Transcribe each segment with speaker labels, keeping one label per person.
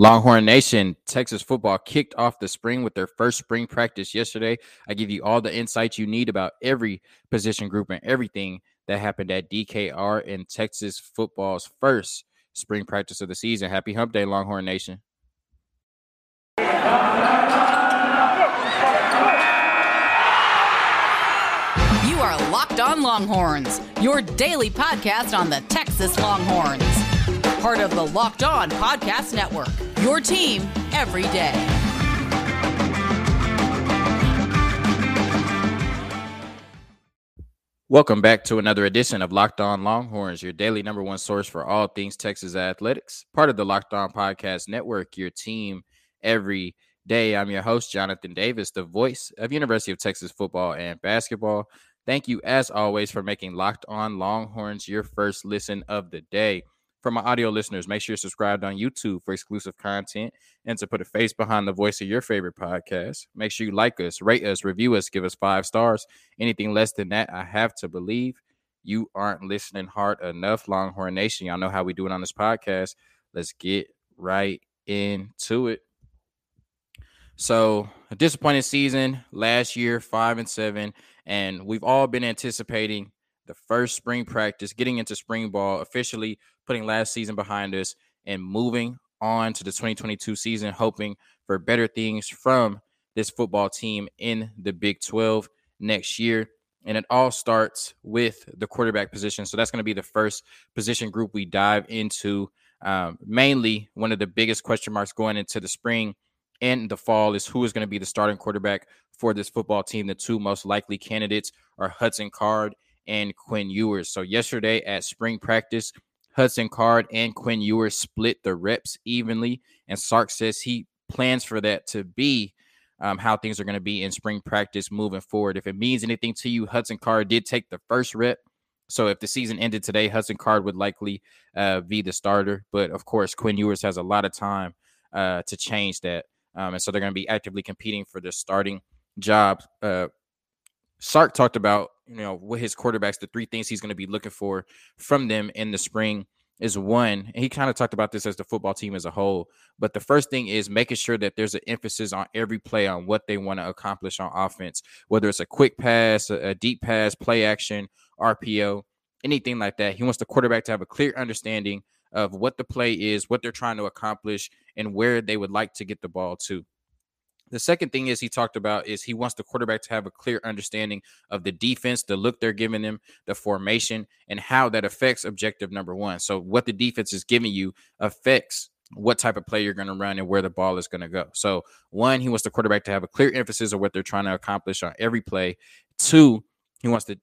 Speaker 1: Longhorn Nation, Texas football kicked off the spring with their first spring practice yesterday. I give you all the insights you need about every position group and everything that happened at DKR in Texas football's first spring practice of the season. Happy Hump Day, Longhorn Nation. You
Speaker 2: are Locked On Longhorns, your daily podcast on the Texas Longhorns. Part of the Locked On Podcast Network your team every day.
Speaker 1: Welcome back to another edition of Locked On Longhorns, your daily number one source for all things Texas athletics, part of the Locked On Podcast Network, your team every day. I'm your host, Jonathan Davis, the voice of University of Texas football and basketball. Thank you, as always, for making Locked On Longhorns your first listen of the day for my audio listeners, make sure you're subscribed on YouTube for exclusive content and to put a face behind the voice of your favorite podcast. Make sure you like us, rate us, review us, give us five stars. Anything less than that, I have to believe you aren't listening hard enough, Longhorn Nation. Y'all know how we do it on this podcast. Let's get right into it. So, a disappointing season last year, five and seven, and we've all been anticipating the first spring practice, getting into spring ball, officially putting last season behind us and moving on to the 2022 season, hoping for better things from this football team in the Big 12 next year. And it all starts with the quarterback position. So that's going to be the first position group we dive into. Um, mainly, one of the biggest question marks going into the spring and the fall is who is going to be the starting quarterback for this football team. The two most likely candidates are Hudson Card and Quinn Ewers. So yesterday at spring practice, Hudson Card and Quinn Ewers split the reps evenly, and Sark says he plans for that to be um, how things are going to be in spring practice moving forward. If it means anything to you, Hudson Card did take the first rep. So if the season ended today, Hudson Card would likely uh, be the starter. But of course, Quinn Ewers has a lot of time uh, to change that. Um, and so they're going to be actively competing for the starting job. Uh, Sark talked about you know, with his quarterbacks, the three things he's going to be looking for from them in the spring is one, he kind of talked about this as the football team as a whole. But the first thing is making sure that there's an emphasis on every play on what they want to accomplish on offense, whether it's a quick pass, a deep pass, play action, RPO, anything like that. He wants the quarterback to have a clear understanding of what the play is, what they're trying to accomplish, and where they would like to get the ball to. The second thing is he talked about is he wants the quarterback to have a clear understanding of the defense, the look they're giving them, the formation, and how that affects objective number one. So what the defense is giving you affects what type of play you're going to run and where the ball is going to go. So one, he wants the quarterback to have a clear emphasis of what they're trying to accomplish on every play. Two, he wants the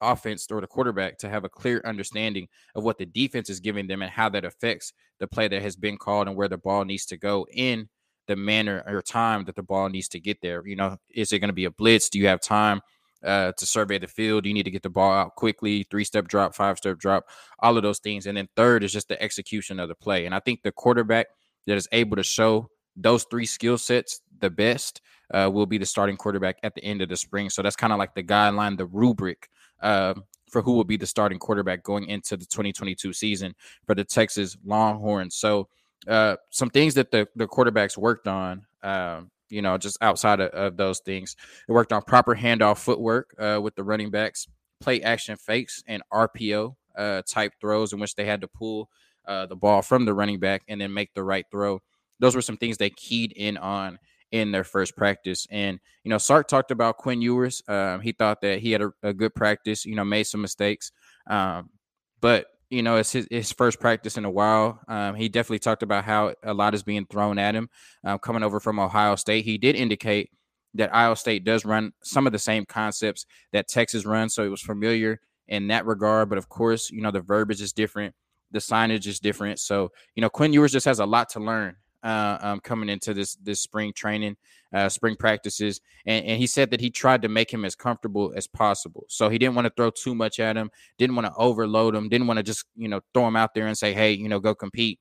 Speaker 1: offense or the quarterback to have a clear understanding of what the defense is giving them and how that affects the play that has been called and where the ball needs to go in the manner or time that the ball needs to get there. You know, is it going to be a blitz? Do you have time uh, to survey the field? Do you need to get the ball out quickly? Three step drop, five step drop, all of those things. And then third is just the execution of the play. And I think the quarterback that is able to show those three skill sets the best uh, will be the starting quarterback at the end of the spring. So that's kind of like the guideline, the rubric uh, for who will be the starting quarterback going into the 2022 season for the Texas Longhorns. So uh, some things that the, the quarterbacks worked on, um, you know, just outside of, of, those things. They worked on proper handoff footwork uh, with the running backs, play action fakes, and RPO uh, type throws in which they had to pull uh, the ball from the running back and then make the right throw. Those were some things they keyed in on in their first practice. And, you know, Sark talked about Quinn Ewers. Um, he thought that he had a, a, good practice, you know, made some mistakes. Um, but you know, it's his, his first practice in a while. Um, he definitely talked about how a lot is being thrown at him um, coming over from Ohio State. He did indicate that Ohio State does run some of the same concepts that Texas runs, so it was familiar in that regard. But of course, you know, the verbiage is different, the signage is different. So, you know, Quinn Ewers just has a lot to learn uh, um, coming into this this spring training, uh, spring practices, and, and he said that he tried to make him as comfortable as possible. So he didn't want to throw too much at him, didn't want to overload him, didn't want to just you know throw him out there and say, hey, you know, go compete.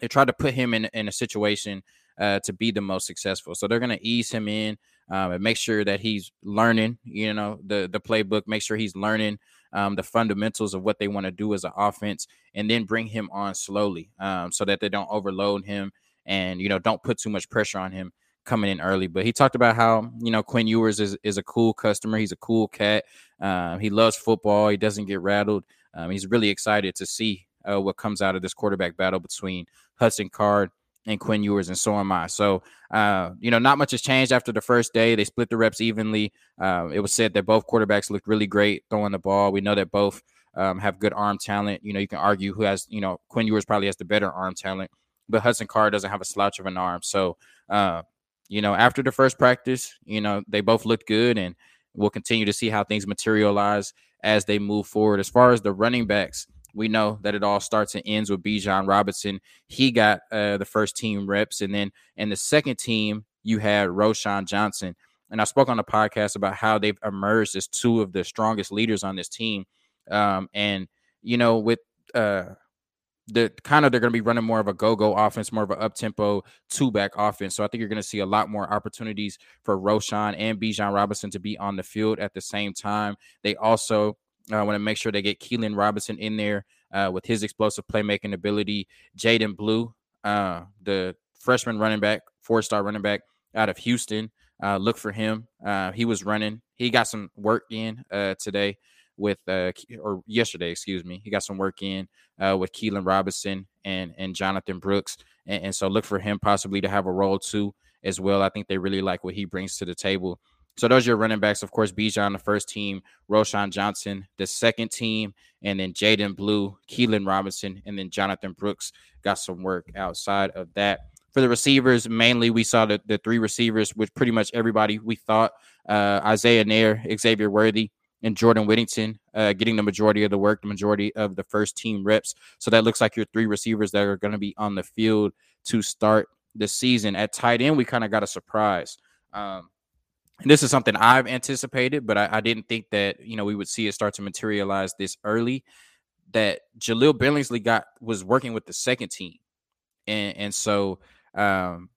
Speaker 1: They tried to put him in in a situation uh, to be the most successful. So they're going to ease him in um, and make sure that he's learning, you know, the the playbook. Make sure he's learning um, the fundamentals of what they want to do as an offense, and then bring him on slowly um, so that they don't overload him and you know don't put too much pressure on him coming in early. But he talked about how you know Quinn Ewers is is a cool customer. He's a cool cat. Um, he loves football. He doesn't get rattled. Um, he's really excited to see uh, what comes out of this quarterback battle between Hudson Card and Quinn Ewers, and so am I. So, uh, you know, not much has changed after the first day. They split the reps evenly. Uh, it was said that both quarterbacks looked really great throwing the ball. We know that both um, have good arm talent. You know, you can argue who has, you know, Quinn Ewers probably has the better arm talent, but Hudson Card doesn't have a slouch of an arm. So, uh, you know, after the first practice, you know, they both looked good, and we'll continue to see how things materialize as they move forward. As far as the running backs, we know that it all starts and ends with Bijan Robinson. He got uh, the first team reps, and then in the second team, you had Roschon Johnson. And I spoke on the podcast about how they've emerged as two of the strongest leaders on this team. Um, and you know, with uh, the kind of they're going to be running more of a go-go offense, more of an up-tempo two-back offense. So I think you're going to see a lot more opportunities for Roschon and Bijan Robinson to be on the field at the same time. They also I want to make sure they get Keilan Robinson in there uh, with his explosive playmaking ability. Jaydon Blue, uh, the freshman running back, four-star running back out of Houston. Uh, look for him. Uh, he was running. He got some work in uh, today with uh or yesterday, excuse me. He got some work in with Keilan Robinson and and Jonathan Brooks. And, and, so look for him possibly to have a role too as well. I think they really like what he brings to the table. So those are your running backs, of course, Bijan the first team, Roschon Johnson the second team, and then Jaydon Blue, Keilan Robinson, and then Jonathan Brooks got some work outside of that. For the receivers, mainly we saw the, the three receivers, which pretty much everybody we thought uh, Isaiah Neyor, Xavier Worthy, and Jordan Whittington uh, getting the majority of the work, the majority of the first team reps. So that looks like your three receivers that are going to be on the field to start the season. At tight end, we kind of got a surprise. Um, this is something I've anticipated, but I, I, didn't think that you know we would see it start to materialize this early. That Jahleel Billingsley got was working with the second team, and and so um,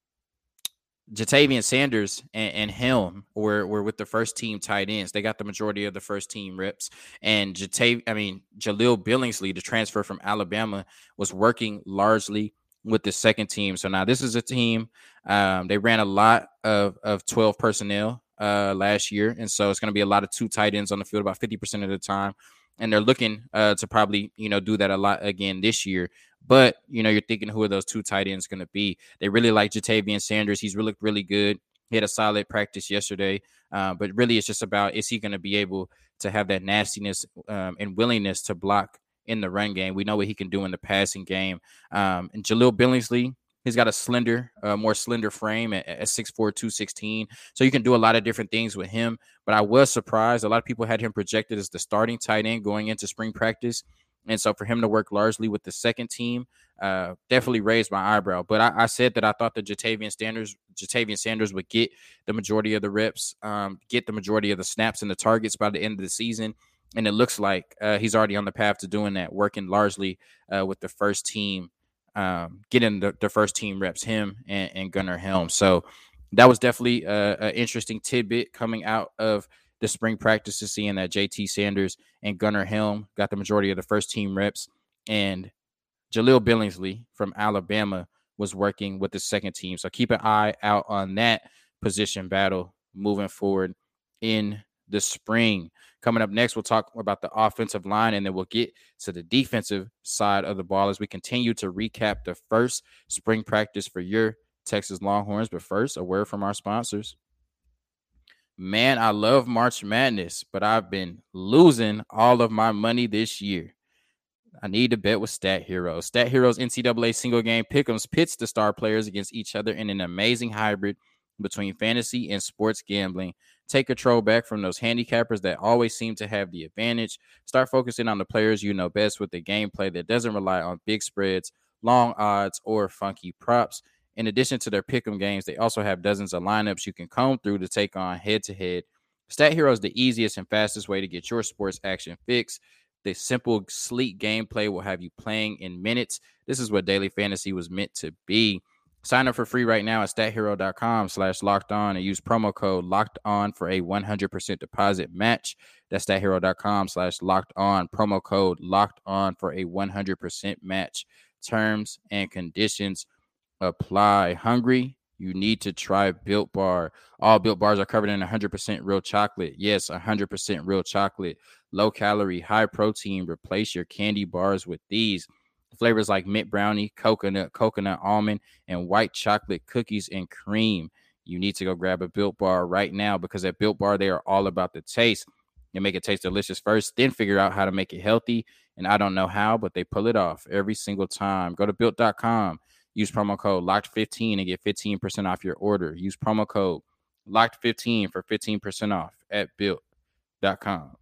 Speaker 1: Ja'Tavion Sanders and, and Helm were, were with the first team tight ends. They got the majority of the first team reps. And Jatav, I mean, Jahleel Billingsley, the transfer from Alabama, was working largely with the second team. So now this is a team. Um, they ran a lot of, of 12 personnel uh, last year. And so it's going to be a lot of two tight ends on the field about 50% of the time. And they're looking uh, to probably, you know, do that a lot again this year. But you know, you're thinking who are those two tight ends going to be? They really like Ja'Tavion Sanders. He's really really good. He had a solid practice yesterday. Uh, but really, it's just about is he going to be able to have that nastiness um, and willingness to block in the run game? We know what he can do in the passing game. Um, and Jahleel Billingsley, He's got a slender, uh, more slender frame at, at 6'4, 216. So you can do a lot of different things with him. But I was surprised. A lot of people had him projected as the starting tight end going into spring practice. And so for him to work largely with the second team, uh, definitely raised my eyebrow. But I, I, said that I thought the Ja'Tavion Sanders, Ja'Tavion Sanders would get the majority of the reps, um, get the majority of the snaps and the targets by the end of the season. And it looks like uh, he's already on the path to doing that, working largely uh, with the first team, um, getting the, the, first team reps, him and, and Gunnar Helm. So that was definitely an interesting tidbit coming out of the spring practices, seeing that JT Sanders and Gunnar Helm got the majority of the first team reps, and Jahleel Billingsley from Alabama was working with the second team. So keep an eye out on that position battle moving forward in the spring. Coming up next, we'll talk about the offensive line and then we'll get to the defensive side of the ball as we continue to recap the first spring practice for your Texas Longhorns. But first, a word from our sponsors. Man, I love March Madness, but I've been losing all of my money this year. I need to bet with Stat Heroes. Stat Heroes NCAA single game pick'ems pits the star players against each other in an amazing hybrid between fantasy and sports gambling. Take control back from those handicappers that always seem to have the advantage. Start focusing on the players you know best with the gameplay that doesn't rely on big spreads, long odds, or funky props. In addition to their pick'em games, they also have dozens of lineups you can comb through to take on head to head. Stat Hero is the easiest and fastest way to get your sports action fix. The simple, sleek gameplay will have you playing in minutes. This is what daily fantasy was meant to be. Sign up for free right now at stathero.com slash locked on and use promo code locked on for a 100% deposit match. That's stathero.com slash locked on. Promo code locked on for a 100% match. Terms and conditions apply. Hungry? You need to try Built Bar. All Built Bars are covered in 100% real chocolate. Yes, 100% real chocolate. Low calorie, high protein. Replace your candy bars with these. Flavors like mint brownie, coconut, coconut almond, and white chocolate cookies and cream. You need to go grab a Built Bar right now because at Built Bar, they are all about the taste. They make it taste delicious first, then figure out how to make it healthy. And I don't know how, but they pull it off every single time. Go to built.com Use promo code locked15 and get 15% off your order. Use promo code locked15 for 15% off at built.com.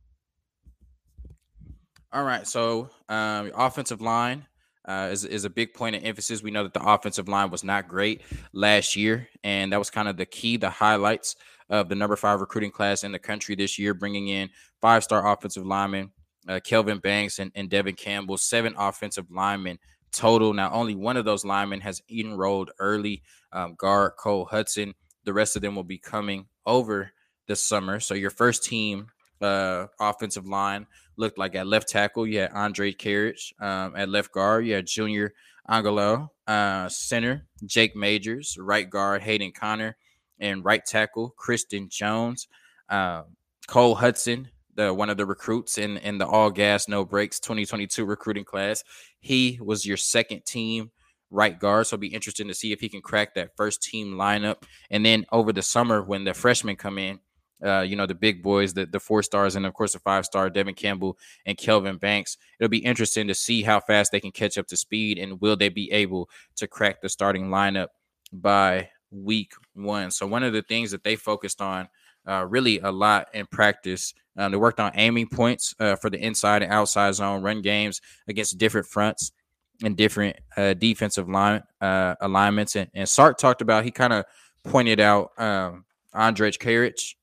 Speaker 1: All right. So, um, offensive line uh, is, is a big point of emphasis. We know that the offensive line was not great last year, and that was kind of the key, the highlights of the number five recruiting class in the country this year, bringing in five star offensive linemen, uh, Kelvin Banks and, and Devin Campbell, seven offensive linemen total. Now, only one of those linemen has enrolled early. Um, guard Cole Hudson. The rest of them will be coming over this summer. So your first team uh, offensive line looked like at left tackle, you had Andrej Karic. Um, at left guard, you had Junior Angilau. Uh, center, Jake Majors. Right guard, Hayden Conner. And right tackle, Christian Jones. Uh, Cole Hudson, the one of the recruits in in the all gas no breaks 2022 recruiting class. He was your second team right guard, so it'll be interesting to see if he can crack that first team lineup. And then over the summer when the freshmen come in, uh, you know, the big boys, the, the four stars, and of course the five star, Devin Campbell and Kelvin Banks. It'll be interesting to see how fast they can catch up to speed and will they be able to crack the starting lineup by week one. So, one of the things that they focused on uh, really a lot in practice um, they worked on aiming points uh, for the inside and outside zone run games against different fronts and different uh, defensive line uh, alignments. And, and Sark talked about he kind of pointed out um, Andrej Karic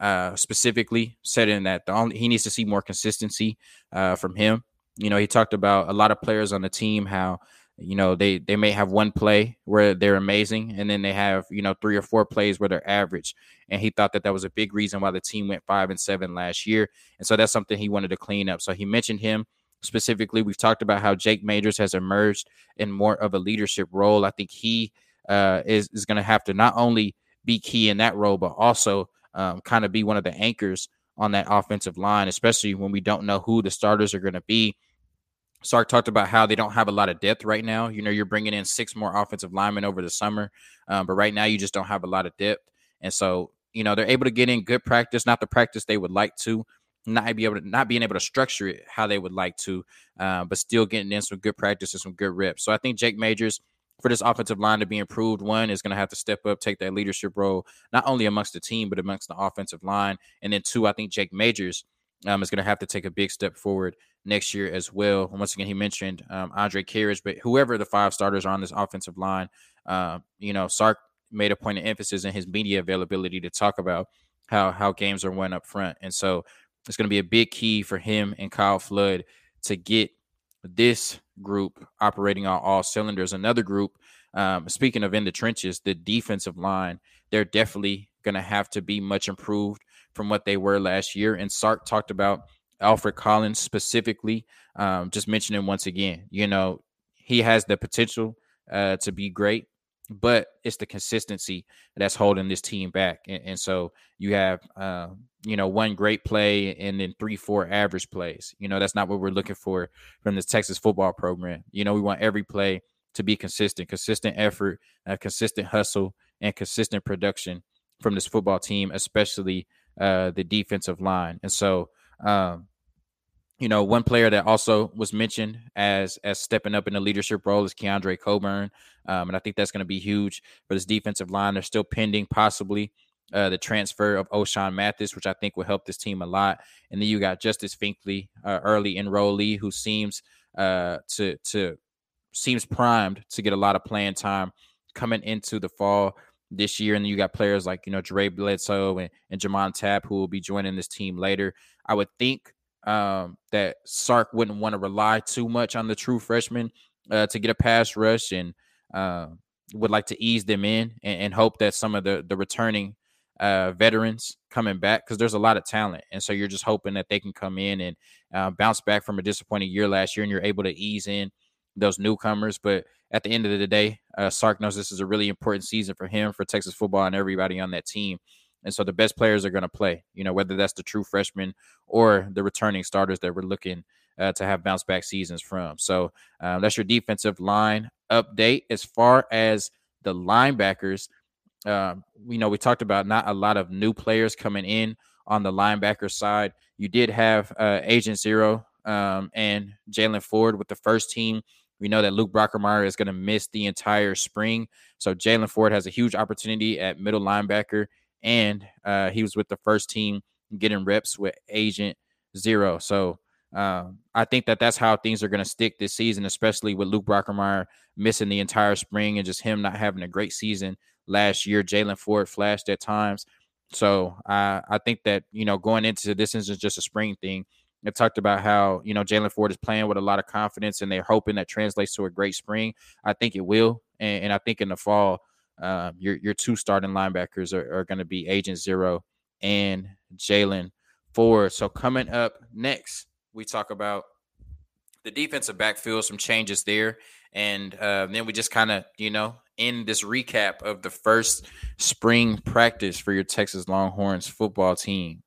Speaker 1: uh, specifically, said in that the only he needs to see more consistency uh, from him. You know, he talked about a lot of players on the team how you know they they may have one play where they're amazing and then they have you know three or four plays where they're average. And he thought that that was a big reason why the team went five and seven last year. And so that's something he wanted to clean up. So he mentioned him specifically. We've talked about how jake majors has emerged in more of a leadership role. I think he uh, is, is going to have to not only be key in that role but also um, kind of be one of the anchors on that offensive line especially when we don't know who the starters are going to be Sark talked about how they don't have a lot of depth right now. You know, you're bringing in six more offensive linemen over the summer, um, but right now you just don't have a lot of depth. And so, you know, they're able to get in good practice, not the practice they would like to, not be able to, not being able to structure it how they would like to, uh, but still getting in some good practice and some good reps. So I think Jake Majors for this offensive line to be improved, one is going to have to step up, take that leadership role, not only amongst the team, but amongst the offensive line. And then two, I think Jake Majors um, is going to have to take a big step forward next year as well. And once again, he mentioned um, Andrej Karic, but whoever the five starters are on this offensive line, uh, you know, Sark made a point of emphasis in his media availability to talk about how how games are won up front, and so it's going to be a big key for him and Kyle Flood to get this group operating on all cylinders. Another group, um, speaking of in the trenches, the defensive line, they're definitely going to have to be much improved from what they were last year. And Sark talked about Alfred Collins specifically, um, just mentioning once again, you know, he has the potential uh, to be great, but it's the consistency that's holding this team back. And, and so you have, uh, you know, one great play and then three, four average plays. You know, that's not what we're looking for from this Texas football program. You know, we want every play to be consistent, consistent effort, uh, consistent hustle, and consistent production from this football team, especially uh, the defensive line. And so, um, you know, one player that also was mentioned as as stepping up in a leadership role is Keondre Coburn, um, and I think that's going to be huge for this defensive line. They're still pending possibly uh, the transfer of Ochaun Mathis, which I think will help this team a lot. And then you got Justice Finkley, uh, early enrollee, who seems uh, to to seems primed to get a lot of playing time coming into the fall this year. And then you got players like, you know, Dre Bledsoe and, and J'Mond Tapp who will be joining this team later. I would think um, that Sark wouldn't want to rely too much on the true freshmen uh, to get a pass rush and uh, would like to ease them in and, and, hope that some of the, the returning uh, veterans coming back because there's a lot of talent. And so you're just hoping that they can come in and uh, bounce back from a disappointing year last year and you're able to ease in those newcomers. But at the end of the day, uh, Sark knows this is a really important season for him, for Texas football, and everybody on that team. And so the best players are going to play, you know, whether that's the true freshmen or the returning starters that we're looking uh, to have bounce back seasons from. So um, that's your defensive line update. As far as the linebackers, uh, you know, we talked about not a lot of new players coming in on the linebacker side. You did have uh, Agent Zero um, and Jaylan Ford with the first team. We know that Luke Brockermeyer is going to miss the entire spring. So Jaylan Ford has a huge opportunity at middle linebacker, and uh, he was with the first team getting reps with Agent Zero. So um, I think that that's how things are going to stick this season, especially with Luke Brockermeyer missing the entire spring and just him not having a great season last year. Jaylan Ford flashed at times. So uh, I think that, you know, going into this isn't just a spring thing. It talked about how, you know, Jaylan Ford is playing with a lot of confidence and they're hoping that translates to a great spring. I think it will. And, and I think in the fall, uh, your, your two starting linebackers are, are going to be Agent Zero and Jaylan Ford. So coming up next, we talk about the defensive backfield, some changes there. And uh, then we just kind of, you know, end this recap of the first spring practice for your Texas Longhorns football team.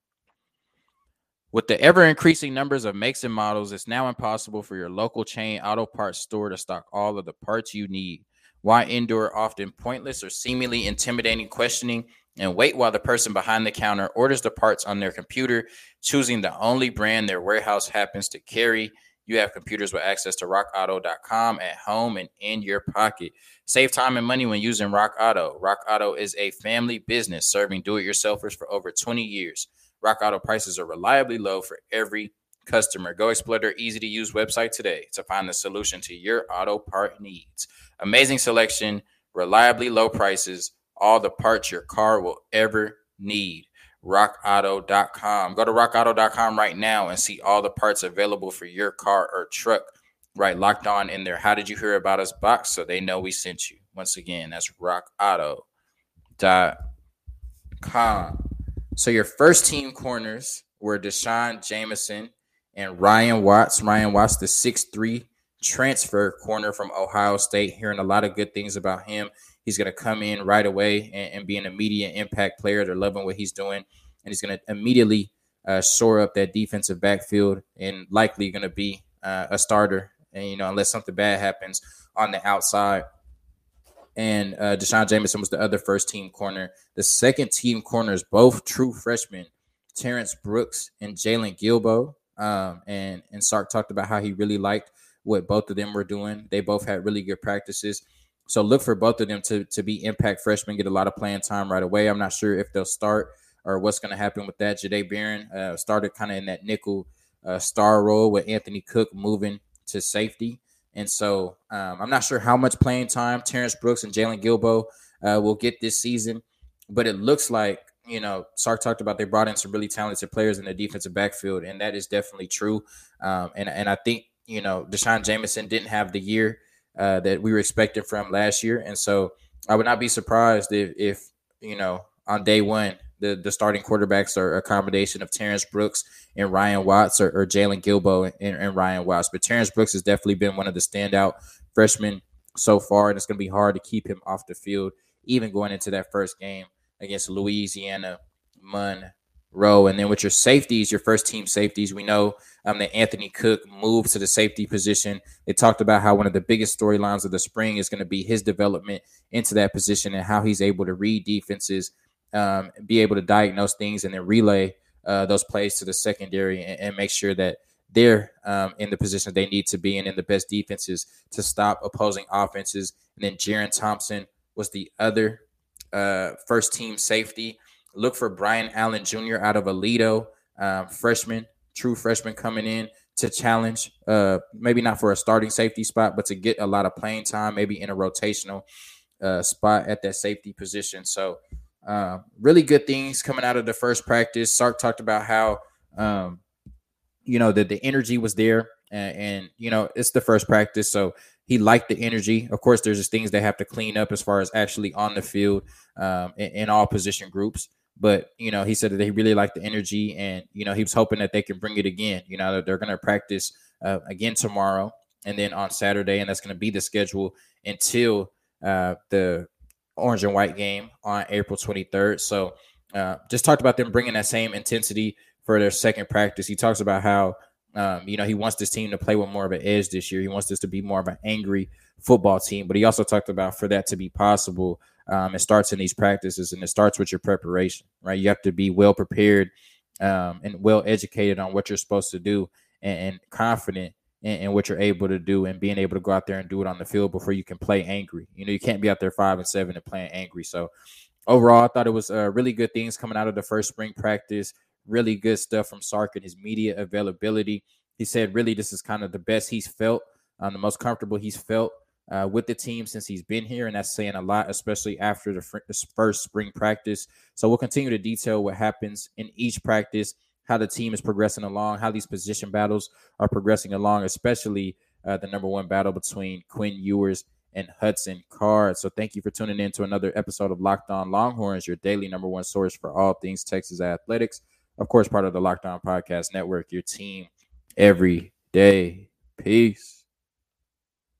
Speaker 1: With the ever increasing numbers of makes and models, it's now impossible for your local chain auto parts store to stock all of the parts you need. Why endure often pointless or seemingly intimidating questioning and wait while the person behind the counter orders the parts on their computer, choosing the only brand their warehouse happens to carry? You have computers with access to rockauto.com at home and in your pocket. Save time and money when using Rock Auto. Rock Auto is a family business serving do it yourselfers for over 20 years. Rock Auto prices are reliably low for every customer. Go explore their easy to use website today to find the solution to your auto part needs. Amazing selection, reliably low prices, all the parts your car will ever need. RockAuto.com. Go to RockAuto.com right now and see all the parts available for your car or truck right locked on in there. How did you hear about us box? So they know we sent you. Once again, that's rockauto.com. So your first team corners were D'Shawn Jamison and Ryan Watts. Ryan Watts, the six-three transfer corner from Ohio State. Hearing a lot of good things about him. He's going to come in right away and, and, be an immediate impact player. They're loving what he's doing, and he's going to immediately uh, shore up that defensive backfield and likely going to be uh, a starter and you know, unless something bad happens on the outside. And uh, D'Shawn Jamison was the other first team corner. The second team corners, both true freshmen, Terrence Brooks and Jaylon Guilbeau. Um, and and Sark talked about how he really liked what both of them were doing. They both had really good practices. So look for both of them to to be impact freshmen, get a lot of playing time right away. I'm not sure if they'll start or what's going to happen with that. Jahdae Barron uh, started kind of in that nickel uh, star role with Anthony Cook moving to safety. And so um, I'm not sure how much playing time Terrence Brooks and Jaylon Guilbeau uh, will get this season, but it looks like, you know, Sark talked about they brought in some really talented players in the defensive backfield, and that is definitely true. Um, and, and I think, you know, D'Shawn Jamison didn't have the year uh, that we were expecting from last year. And so I would not be surprised if, if you know, on day one, the, the starting quarterbacks are a combination of Terrence Brooks and Ryan Watts or, or Jaylon Guilbeau and, and, Ryan Watts. But Terrence Brooks has definitely been one of the standout freshmen so far, and it's going to be hard to keep him off the field, even going into that first game against Louisiana Monroe. And then with your safeties, your first team safeties, we know um, that Anthony Cook moved to the safety position. They talked about how one of the biggest storylines of the spring is going to be his development into that position and how he's able to read defenses – um, be able to diagnose things and then relay uh, those plays to the secondary and, and make sure that they're um, in the position they need to be in in the best defenses to stop opposing offenses. And then Jerrin Thompson was the other uh, first team safety. Look for Bryan Allen Jr. out of Aledo, um, freshman, true freshman coming in to challenge, uh, maybe not for a starting safety spot, but to get a lot of playing time, maybe in a rotational uh, spot at that safety position. So uh, really good things coming out of the first practice. Sark talked about how, um, you know, that the energy was there, and, and, you know, it's the first practice, so he liked the energy. Of course, there's just things they have to clean up as far as actually on the field um, in, in all position groups. But you know, he said that he really liked the energy, and you know, he was hoping that they can bring it again. You know, that they're going to practice uh, again tomorrow, and then on Saturday, and that's going to be the schedule until uh, the orange and white game on April 23rd. So uh, just talked about them bringing that same intensity for their second practice. He talks about how um, you know he wants this team to play with more of an edge this year. He wants this to be more of an angry football team. But he also talked about for that to be possible, um, it starts in these practices and it starts with your preparation, right? You have to be well prepared um, and well educated on what you're supposed to do and, and confident in, in, what you're able to do and being able to go out there and do it on the field before you can play angry. You know, you can't be out there five and seven and playing angry. So overall, I thought it was uh, really good things coming out of the first spring practice. Really good stuff from Sark and his media availability. He said, really, this is kind of the best he's felt, um, the most comfortable he's felt uh, with the team since he's been here, and that's saying a lot, especially after the, fr- first spring practice. So we'll continue to detail what happens in each practice how the team is progressing along, how these position battles are progressing along, especially uh, the number one battle between Quinn Ewers and Hudson Card. So thank you for tuning in to another episode of Locked On Longhorns, your daily number one source for all things Texas athletics. Of course, part of the Locked On Podcast Network, your team every day. Peace.